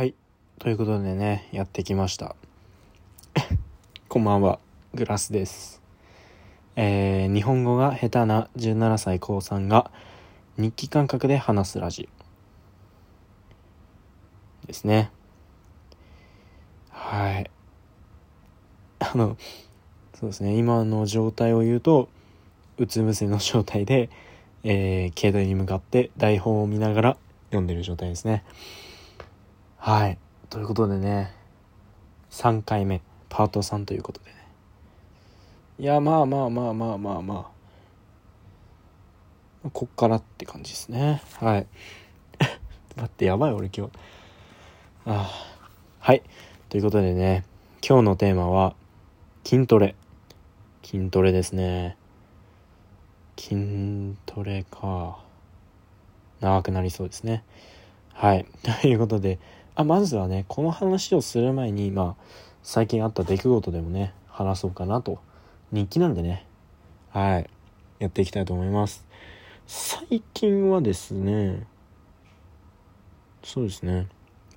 はい。ということでね、やってきました。こんばんは、グラスです。えー、日本語が下手な17歳高3が日記感覚で話すラジ。ですね。はい。あの、そうですね、今の状態を言うと、うつ伏せの状態で、えー、携帯に向かって台本を見ながら読んでる状態ですね。はい。ということでね、3回目、パート3ということでね。いや、まあまあまあまあまあまあ。こっからって感じですね。はい。待って、やばい、俺今日。ああはい。ということでね、今日のテーマは、筋トレ。筋トレですね。筋トレか。長くなりそうですね。はい。ということで、あ、まずはね、この話をする前に、まあ、最近あった出来事でもね、話そうかなと。日記なんでね。はい。やっていきたいと思います。最近はですね、そうですね。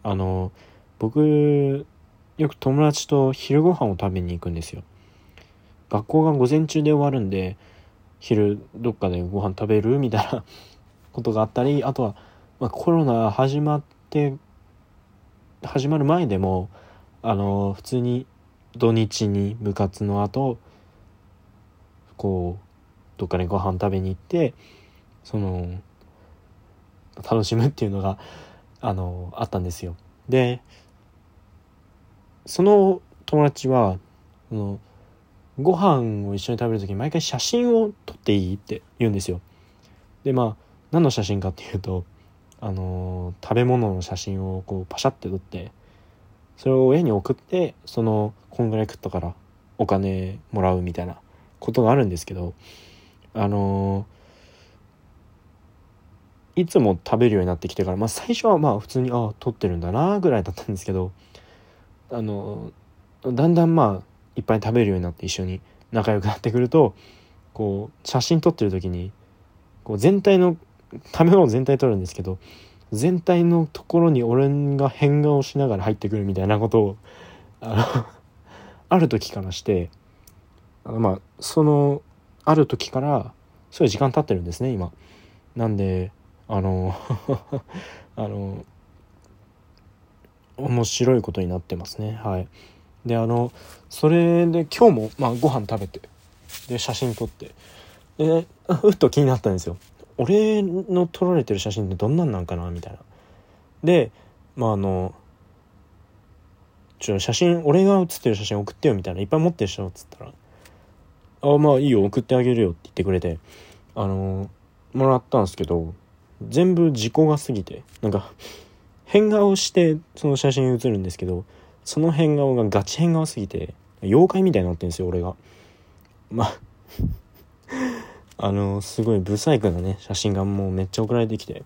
あの、僕、よく友達と昼ご飯を食べに行くんですよ。学校が午前中で終わるんで、昼どっかでご飯食べるみたいなことがあったり、あとは、まあ、コロナ始まって、始まる前でも、あの、普通に土日に部活の後、こう、どっかにご飯食べに行って、その、楽しむっていうのが、あの、あったんですよ。で、その友達は、その、ご飯を一緒に食べる時に毎回写真を撮っていいって言うんですよ。で、まあ、何の写真かっていうと、あの食べ物の写真をこうパシャって撮ってそれを親に送ってそのこんぐらい食ったからお金もらうみたいなことがあるんですけどあのいつも食べるようになってきてから、まあ、最初はまあ普通にああ撮ってるんだなぐらいだったんですけどあのだんだんまあいっぱい食べるようになって一緒に仲良くなってくるとこう写真撮ってる時にこう全体の食べ物全体撮るんですけど全体のところに俺が変顔しながら入ってくるみたいなことをあの ある時からしてあのまあそのある時からそういう時間経ってるんですね今。なんであの あの面白いことになってますね。はい。であのそれで今日もまあご飯食べてで写真撮ってでうっと気になったんですよ。俺の撮られてる写真ってどんなんなんかなみたいな。で、まああの、ちょ、写真、俺が写ってる写真送ってよみたいな、いっぱい持ってる人っつったら、あ、まあいいよ、送ってあげるよって言ってくれて、あの、もらったんですけど、全部時効が過ぎて、なんか、変顔してその写真写るんですけど、その変顔がガチ変顔すぎて、妖怪みたいになってるんですよ、俺が。まああのすごいブサイクなね写真がもうめっちゃ送られてきて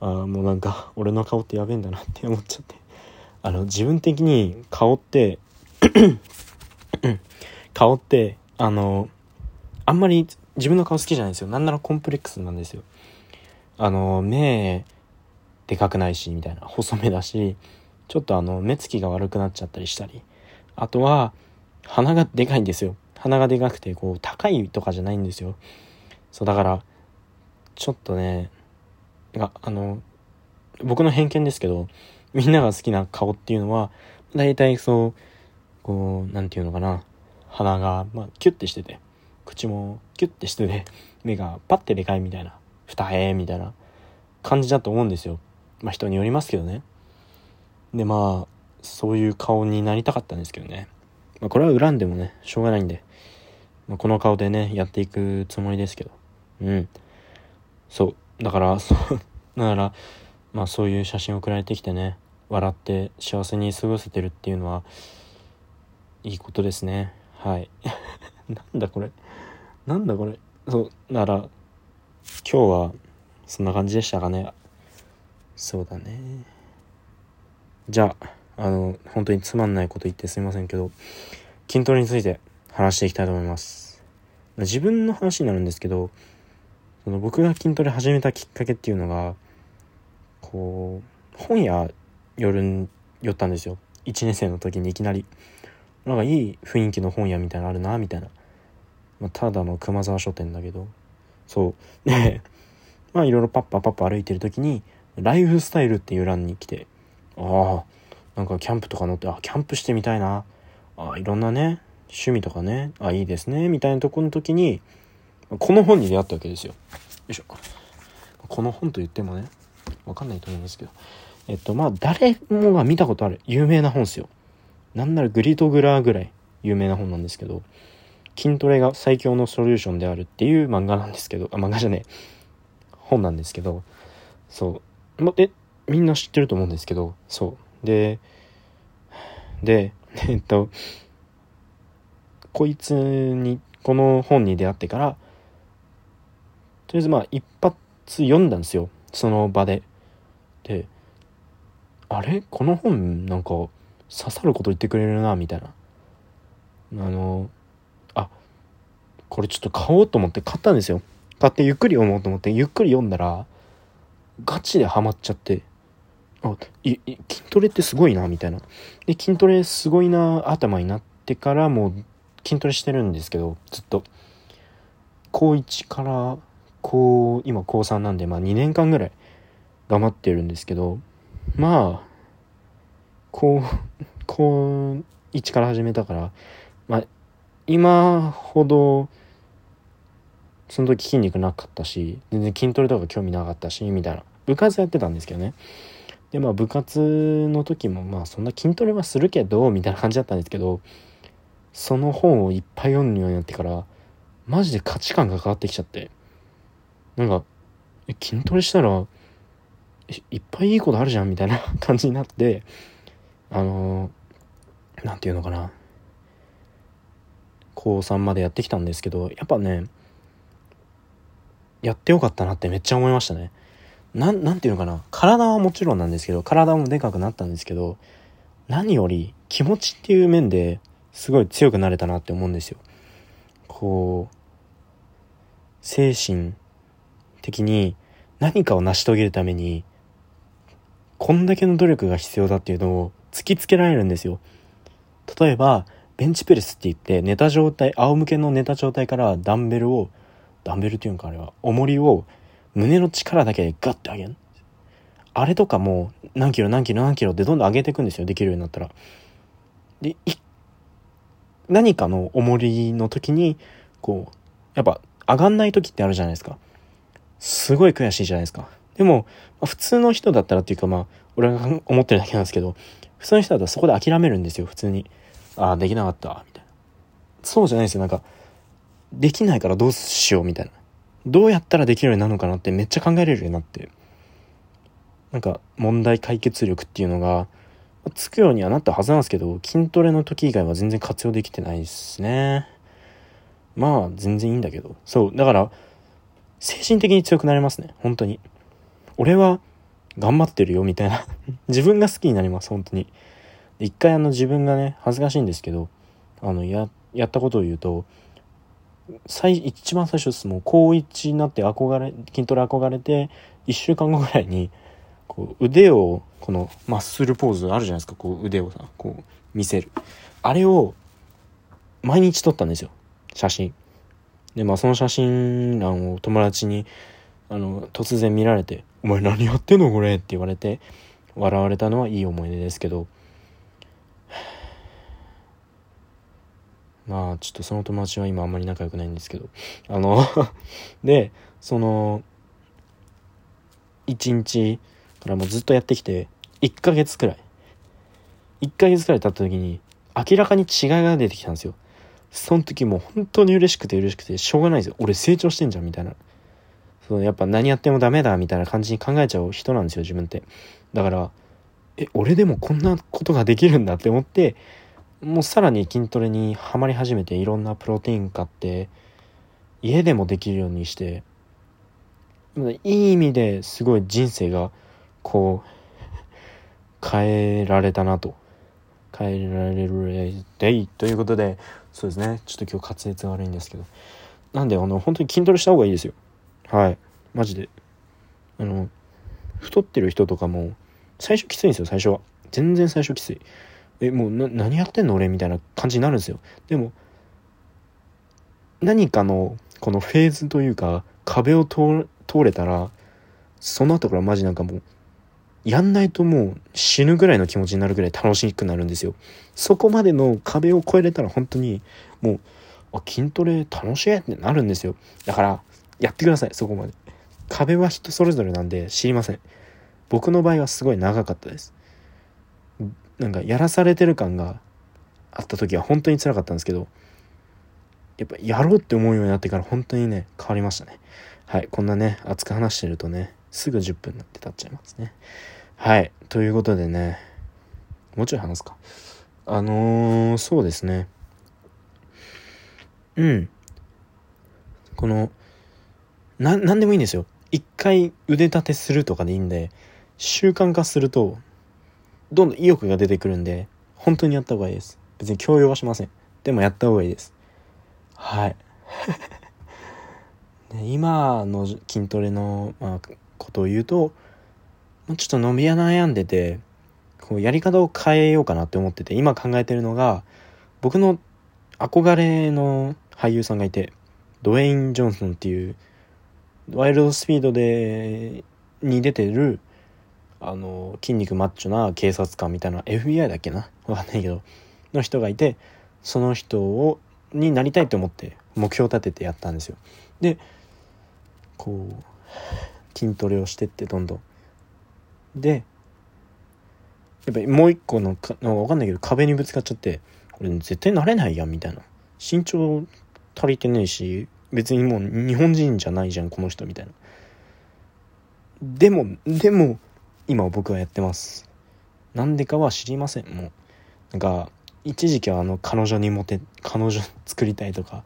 あもうなんか俺の顔ってやべえんだなって思っちゃって。あの自分的に顔って 顔ってあのあんまり自分の顔好きじゃないんですよ。なんならコンプレックスなんですよ。あの目でかくないしみたいな。細めだしちょっとあの目つきが悪くなっちゃったりしたり。あとは鼻がでかいんですよ。鼻がでかくてこう高いとかじゃないんですよ。そうだからちょっとねあの僕の偏見ですけどみんなが好きな顔っていうのは大体そうこうなんていうのかな鼻が、まあ、キュッてしてて口もキュッてしてて目がパッてでかいみたいな二重みたいな感じだと思うんですよ。まあ人によりますけどね。でまあそういう顔になりたかったんですけどね。まあこれは恨んでもねしょうがないんでまあ、この顔でね、やっていくつもりですけど。うん。そう。だから、そう、だから、まあそういう写真送られてきてね、笑って幸せに過ごせてるっていうのは、いいことですね。はい。なんだこれ。なんだこれ。そう。だから、今日は、そんな感じでしたかね。そうだね。じゃあ、あの、本当につまんないこと言ってすいませんけど、筋トレについて話していきたいと思います。自分の話になるんですけどその僕が筋トレ始めたきっかけっていうのがこう本屋寄る寄ったんですよ。1年生の時にいきなり。なんかいい雰囲気の本屋みたいなのあるなみたいな、まあ、ただの熊沢書店だけど。そう。でまあいろいろパッパパッパ歩いてる時にライフスタイルっていう欄に来てああなんかキャンプとか乗ってあキャンプしてみたいな。あいろんなね趣味とかねあいいですねみたいなとこの時にこの本に出会ったわけですよ。よいしょ。この本と言ってもねわかんないと思うんですけど。えっとまあ誰もが見たことある有名な本ですよ。なんならグリトグラーぐらい有名な本なんですけど筋トレが最強のソリューションであるっていう漫画なんですけどあ漫画じゃねえ。本なんですけどそう。まえみんな知ってると思うんですけどそう。でで えっとこいつにこの本に出会ってからとりあえずまあ一発読んだんですよ。その場で。であれ？この本なんか刺さること言ってくれるなみたいな。あのあこれちょっと買おうと思って買ったんですよ。買ってゆっくり読もうと思ってゆっくり読んだらガチでハマっちゃって。あいい筋トレってすごいなみたいな。で筋トレすごいな頭になってからもう筋トレしてるんですけどずっと。高1から高今高3なんでまあ2年間ぐらい頑張ってるんですけどまあ高 高1から始めたからまあ今ほどその時筋肉なかったし全然筋トレとか興味なかったしみたいな。部活やってたんですけどね。でまあ部活の時もまあそんな筋トレはするけどみたいな感じだったんですけどその本をいっぱい読むようになってからマジで価値観が変わってきちゃって。なんか筋トレしたらいっぱいいいことあるじゃんみたいな 感じになってあの何て言うのかな。高3までやってきたんですけどやっぱねやってよかったなってめっちゃ思いましたね。なんなんていうのかな？体はもちろんなんですけど体もでかくなったんですけど何より気持ちっていう面ですごい強くなれたなって思うんですよ。こう精神的に何かを成し遂げるためにこんだけの努力が必要だっていうのを突きつけられるんですよ。例えばベンチプレスって言って寝た状態仰向けの寝た状態からダンベルをダンベルっていうんかあれは重りを胸の力だけでガッて上げるあれとかもう何キロ何キロ何キロってどんどん上げていくんですよ。できるようになったら。で何かの重りの時にこうやっぱ上がんない時ってあるじゃないですか。すごい悔しいじゃないですか。でも、ま、普通の人だったらっていうかまあ俺が思ってるだけなんですけど普通の人だったらそこで諦めるんですよ。普通に。ああできなかったみたいな。そうじゃないですよ。なんかできないからどうしようみたいな。どうやったらできるようになるのかなってめっちゃ考えれるようになって。なんか問題解決力っていうのがつくようにはなったはずなんですけど筋トレの時以外は全然活用できてないですね。まあ全然いいんだけど。そうだから精神的に強くなれますね。本当に。俺は頑張ってるよみたいな。自分が好きになります本当に。一回あの自分がね恥ずかしいんですけどあのややったことを言うと最一番最初です。もう高1になって憧れ筋トレ憧れて1週間後ぐらいにこう腕をこのマッスルポーズあるじゃないですか。こう腕をさこう見せる。あれを毎日撮ったんですよ。写真。でまあその写真欄を友達にあの突然見られて「お前何やってんのこれ」って言われて笑われたのはいい思い出ですけど。まあちょっとその友達は今あんまり仲良くないんですけど。あの でその1日からもうずっとやってきて1ヶ月くらい。1ヶ月くらい経った時に明らかに違いが出てきたんですよ。その時もう本当に嬉しくて嬉しくてしょうがないですよ。俺成長してんじゃんみたいな。そのやっぱ何やってもダメだみたいな感じに考えちゃう人なんですよ自分って。だからえ俺でもこんなことができるんだって思ってもうさらに筋トレにはまり始めていろんなプロテイン買って家でもできるようにしていい意味ですごい人生がこう変えられたなと。変えられるデイということでそうですね。ちょっと今日滑舌が悪いんですけど。なんであの本当に筋トレした方がいいですよ。はい。マジで。あの太ってる人とかも最初きついんですよ最初は。全然最初きつい。えもうな何やってんの俺みたいな感じになるんですよ。でも何かのこのフェーズというか壁を通れたらその後からマジなんかもうやんないともう死ぬぐらいの気持ちになるぐらい楽しくなるんですよ。そこまでの壁を越えれたら本当にもうあ筋トレ楽しいってなるんですよ。だからやってくださいそこまで。壁は人それぞれなんで知りません。僕の場合はすごい長かったです。なんかやらされてる感があった時は本当につらかったんですけどやっぱやろうって思うようになってから本当にね変わりましたね。はいこんなね熱く話してるとねすぐ10分になって経っちゃいますね。はいということでねもうちょい話すか。あのー、そうですね。うん。このな何でもいいんですよ。一回腕立てするとかでいいんで習慣化するとどんどん意欲が出てくるんで本当にやった方がいいです。別に強要はしません。でもやった方がいいです。はい。で今の筋トレの、まあ、ことを言うとちょっと伸びや悩んでてこうやり方を変えようかなって思ってて今考えてるのが僕の憧れの俳優さんがいてドウェイン・ジョンソンっていうワイルドスピードでに出てるあの筋肉マッチョな警察官みたいな FBI だっけな？わかんないけどの人がいてその人をになりたいと思って目標を立ててやったんですよ。でこう筋トレをしてってどんどん。でやっぱりもう一個のか分かんないけど壁にぶつかっちゃってこれ絶対なれないやんみたいな。身長足りてねえし別にもう日本人じゃないじゃんこの人みたいな。でもでも今僕はやってます。なんでかは知りません。もうなんか一時期はあの彼女にモテ彼女作りたいとか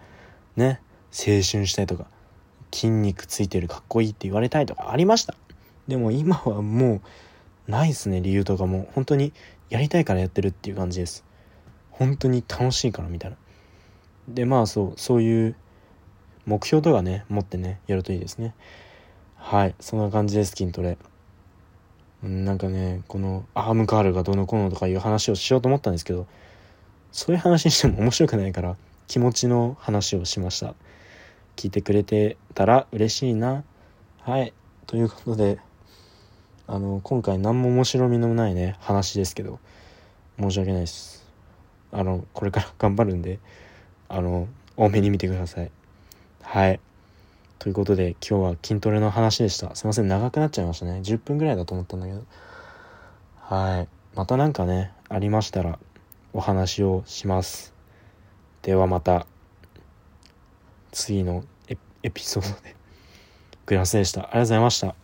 ね青春したいとか筋肉ついてるかっこいいって言われたいとかありました。でも今はもうないっすね理由とかも。本当にやりたいからやってるっていう感じです。本当に楽しいからみたいな。でまあそうそういう目標とかね持ってねやるといいですね。はいそんな感じです筋トレ。なんかねこのアームカールがどのこうのとかいう話をしようと思ったんですけどそういう話にしても面白くないから気持ちの話をしました。聞いてくれてたら嬉しいな。はい。ということであの今回何も面白みのないね話ですけど申し訳ないです。あのこれから頑張るんであの多めに見てください。はい。ということで今日は筋トレの話でした。すいません長くなっちゃいましたね。10分ぐらいだと思ったんだけど。はい。また何かねありましたらお話をします。ではまた次のエピソードで。グラスでした。ありがとうございました。